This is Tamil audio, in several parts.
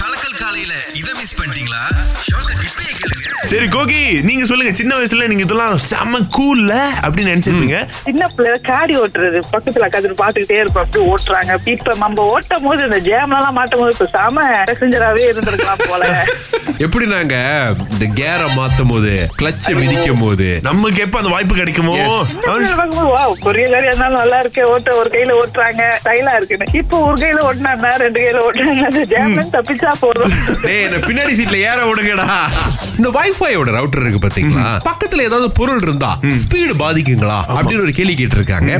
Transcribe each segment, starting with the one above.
ಕಳಕಲ್ காலையில இத மிஸ் பண்ணிட்டீங்களா? சரி கோகி நீங்க சொல்லுங்க. சின்ன வயசுல நீங்க இதெல்லாம் செம்ம கூல்ல அப்படின்னு நினைச்சிருப்பீங்க சின்ன பிள்ளை காடி ஓட்டுறது. பக்கத்துல உட்காந்து பாத்துக்கிட்டே இருப்போம். அப்படி ஓட்டுறாங்க. இப்ப நம்ம ஓட்டும் போது இந்த ஜேம்ல எல்லாம் மாட்டும் போது இப்ப செம பேசஞ்சராவே இருந்திருக்கலாம் போல. எப்படி நாங்க இந்த கேரை மாத்தும் போது கிளச்சை மிதிக்கும் போது நமக்கு எப்ப அந்த வாய்ப்பு கிடைக்குமோ? பெரிய காரி இருந்தாலும் நல்லா இருக்கு. ஓட்ட ஒரு கையில ஓட்டுறாங்க. ஸ்டைலா இருக்குன்னு. இப்போ ஒரு கையில ஓட்டினா ரெண்டு கையில ஓட்டுறாங்க அந்த ஜேம்ல தப்பிச்சா போதும். டேய் என்ன பின்னாடி சீட்ல ஏற விடுங்கடா. இந்த வைஃபையோட ரவுட்டர் இருக்கு பாத்தீங்களா? பக்கத்துல ஏதாவது பொருள் இருந்தா ஸ்பீடு பாதிக்குங்களா? அப்படின்னு ஒரு கேள்வி கேட்டிருக்காங்க.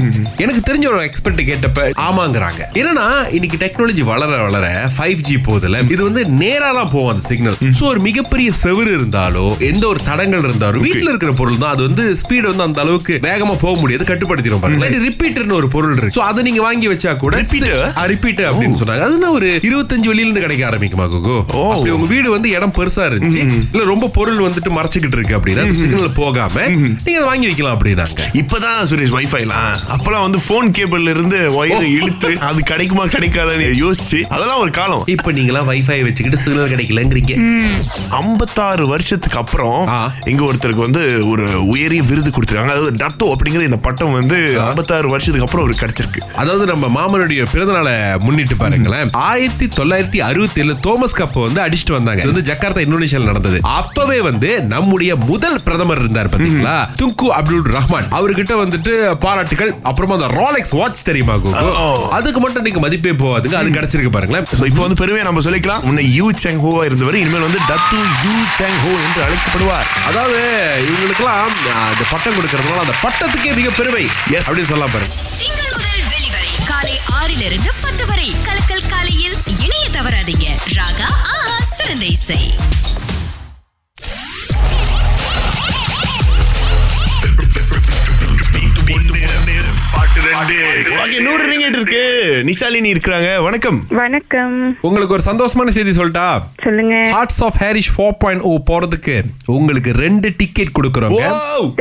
எனக்கு தெரிஞ்ச ஒரு எக்ஸ்பர்ட் கேட்டப்ப ஆமாங்கறாங்க. என்னன்னா இன்னைக்கு டெக்னாலஜி வளர வளர ஃபைவ் ஜி போதுல இது வந்து நேரா தான் போகும் அந்த சிக்னல் சோ ஒரு மிகப்பெரிய செவுரு இருந்தாலோ எந்த ஒரு தடங்கள் இருந்தாலும் வீட்ல இருக்கிற பொருள் தான் அது வந்து ஸ்பீடு வந்து அந்த அளவுக்கு வேகமா போக முடியாது கட்டுப்படுத்திடும் பாருங்க. ரிப்பீட்டர்னு ஒரு பொருள் இருக்கு. சோ அதை நீங்க வாங்கி வச்சா கூட Repeater? ரிப்பீட் அப்படின்னு சொன்னாங்க. அதுனா ஒரு இருபத்தஞ்சு வெளியில இருந்து கிடைக்க ஆரம்பிக்குமா குகு. அப்படி உங்க வீடு வந்து இடம் பெருசா இருந்துச்சு. இல்ல ரொம்ப பொருள் வந்துட்டு மறைச்சுக்கிட்டு இருக்கு அப்படின்னா சிக்னல் போகாம நீங்க அதை வாங்கி வைக்கலாம் அப்படின்னாங்க. இப்பதான் சுரேஷ் வைஃபைலாம் அப்பெல்லாம் வந்து போன் கேபிள்ல இருந்து ஒயர் இழுத்து அது கிடைக்குமா கிடைக்காதான்னு யோசிச்சு அதெல்லாம் ஒரு காலம். இப்ப நீங்களா வைஃபை வச்சுக்கிட்டு சிக்னல் கிடைக்கலங்கிறீங்க. ஐம்பத்தாறு வருஷத்துக்கு அப்புறம். இங்க ஒருத்தருக்கு வந்து ஒரு உயரிய விருது கொடுத்துருக்காங்க. அதாவது டத்தோ அப்படிங்கிற இந்த பட்டம் வந்து ஐம்பத்தாறு வருஷத்துக்கு அப்புறம் ஒரு கிடைச்சிருக்கு. அதாவது நம்ம மாமனுடைய பிறந்தநாளை முன்னிட்டு பாருங்களேன். ஆயிரத்தி தொள்ளாயிரத்தி அறுபத்தி ஏழு தோமஸ் கப் வந்து அடிச்சுட்டு வந்தாங்க. இது வந்து ஜக்கார்த்தா இந்தோனேஷியால நடந்தது. அப்பவே வந்து நம்முடைய முதல் பிரதமர் இருந்தார் பாத்தீங்களா? Tunku Abdul Rahman. அவர்கிட்ட வந்துட்டு பாராட்டுகள் அப்புறமா அந்த ராலெக்ஸ் வாட்ச் தெரியுமா. அதுக்கு மட்டும் நீங்க மதிப்பே போகாதுங்க அது கிடைச்சிருக்கு பாருங்களேன். இப்போ வந்து பெருமையா நம்ம சொல்லிக்கலாம். முன்ன யூ செங் ஹோவா இருந்தவர் இனிமேல் வந்து டத்து யூ செங் ஹோ என்று அழைக்கப்படுவார். அதாவது இவங்களுக்கெல்லாம் அந்த பட்டம் கொடுக்கறதுனால அந்த பட்டத்துக்கே மிக பெருமை. Yes. அப்படின்னு சொல்லலாம் பாருங்க. See. நூறு ரிங்கெட் இருக்கு. நிஷாலினி இருக்கிறாங்க. வணக்கம். வணக்கம். உங்களுக்கு ஒரு சந்தோஷமான செய்தி சொல்லட்டா? சொல்லுங்க. Hearts of Harris four point O போறதுக்கு உங்களுக்கு ரெண்டு டிக்கெட் கொடுக்குறோங்க.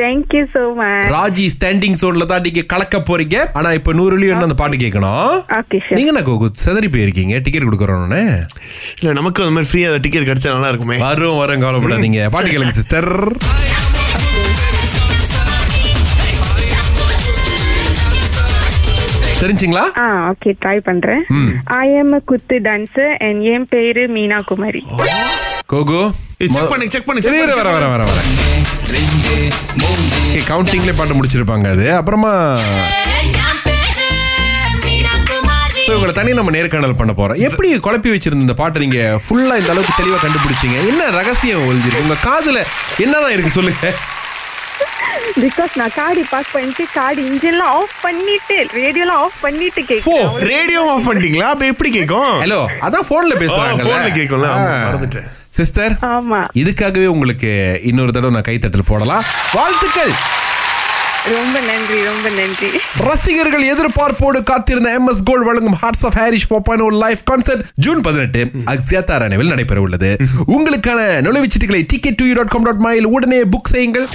Thank you so much Raji standing சோன்ல தான் நீங்க கலக்க போறீங்க. ஆனா இப்ப நூறுலயும் என்ன அந்த பாட்டு கேட்கணும்? ஓகே சார் நீங்க என்ன கோகு செதறி போயிருக்கீங்க? டிக்கெட் கொடுக்குறோன்னு. இல்ல நமக்கு அந்த மாதிரி ஃப்ரீயா டிக்கெட் கிடைச்சா நல்லா இருக்குமே. வரும் வரும் கவலைப்படாதீங்க. பாட்டு கேளுங்க சிஸ்டர் தெரிஞ்சுங்களா? ஆ ஓகே ட்ரை பண்றேன். I am kuthu dancer and என் பேரு மீனா குமாரி கோகு செக் பண்ணு செக் பண்ணு சரி check வர வர வர வர கவுண்டிங்லேயே பாட்டு முடிச்சிருப்பாங்க அது. அப்புறமா So, உங்களை தனி நம்ம நேர்காணல் பண்ண போறோம். எப்படி குழப்பி வச்சிருந்த இந்த பாட்டை நீங்க ஃபுல்லா இந்த அளவுக்கு தெளிவா கண்டுபிடிச்சீங்க? என்ன ரகசியம் ஒளிஞ்சிருக்கு உங்க காதுல என்னதான் இருக்கு சொல்லுங்க. பிகாஸ் நான் காடி பார்க் பண்ணிட்டு காடி இன்ஜின்லாம் ஆஃப் பண்ணிட்டு ரேடியோலாம் ஆஃப் பண்ணிட்டு ஓ, கேட்கிறேன் ரேடியோ ஆஃப் பண்ணிட்டீங்களா? அப்ப எப்படி கேட்கும் ஹலோ அதான் போன்ல பேசுறாங்க போன்ல கேட்கும்ல மறந்துட்டேன். சிஸ்டர் ஆமா. இதுக்காகவே உங்களுக்கு இன்னொரு தடவை நான் கைத்தட்டல் போடலாம். வாழ்த்துக்கள். ரொம்ப நன்றி ரொம்ப நன்றி. ரசிகர்கள் எதிர்பார்ப்போடு காத்திருந்த எம் எஸ் கோல்ட் வழங்கும் ஹார்ட்ஸ் ஆஃப் ஹாரிஷ் போப்பான லைவ் கான்சர்ட் ஜூன் பதினெட்டு அக்ஸியாத்தா அரணிவில் நடைபெற உள்ளது உங்களுக்கான நுழைவுச்சீட்டுகளை ticket two dot com dot my உடனே புக் செய்யுங்கள்.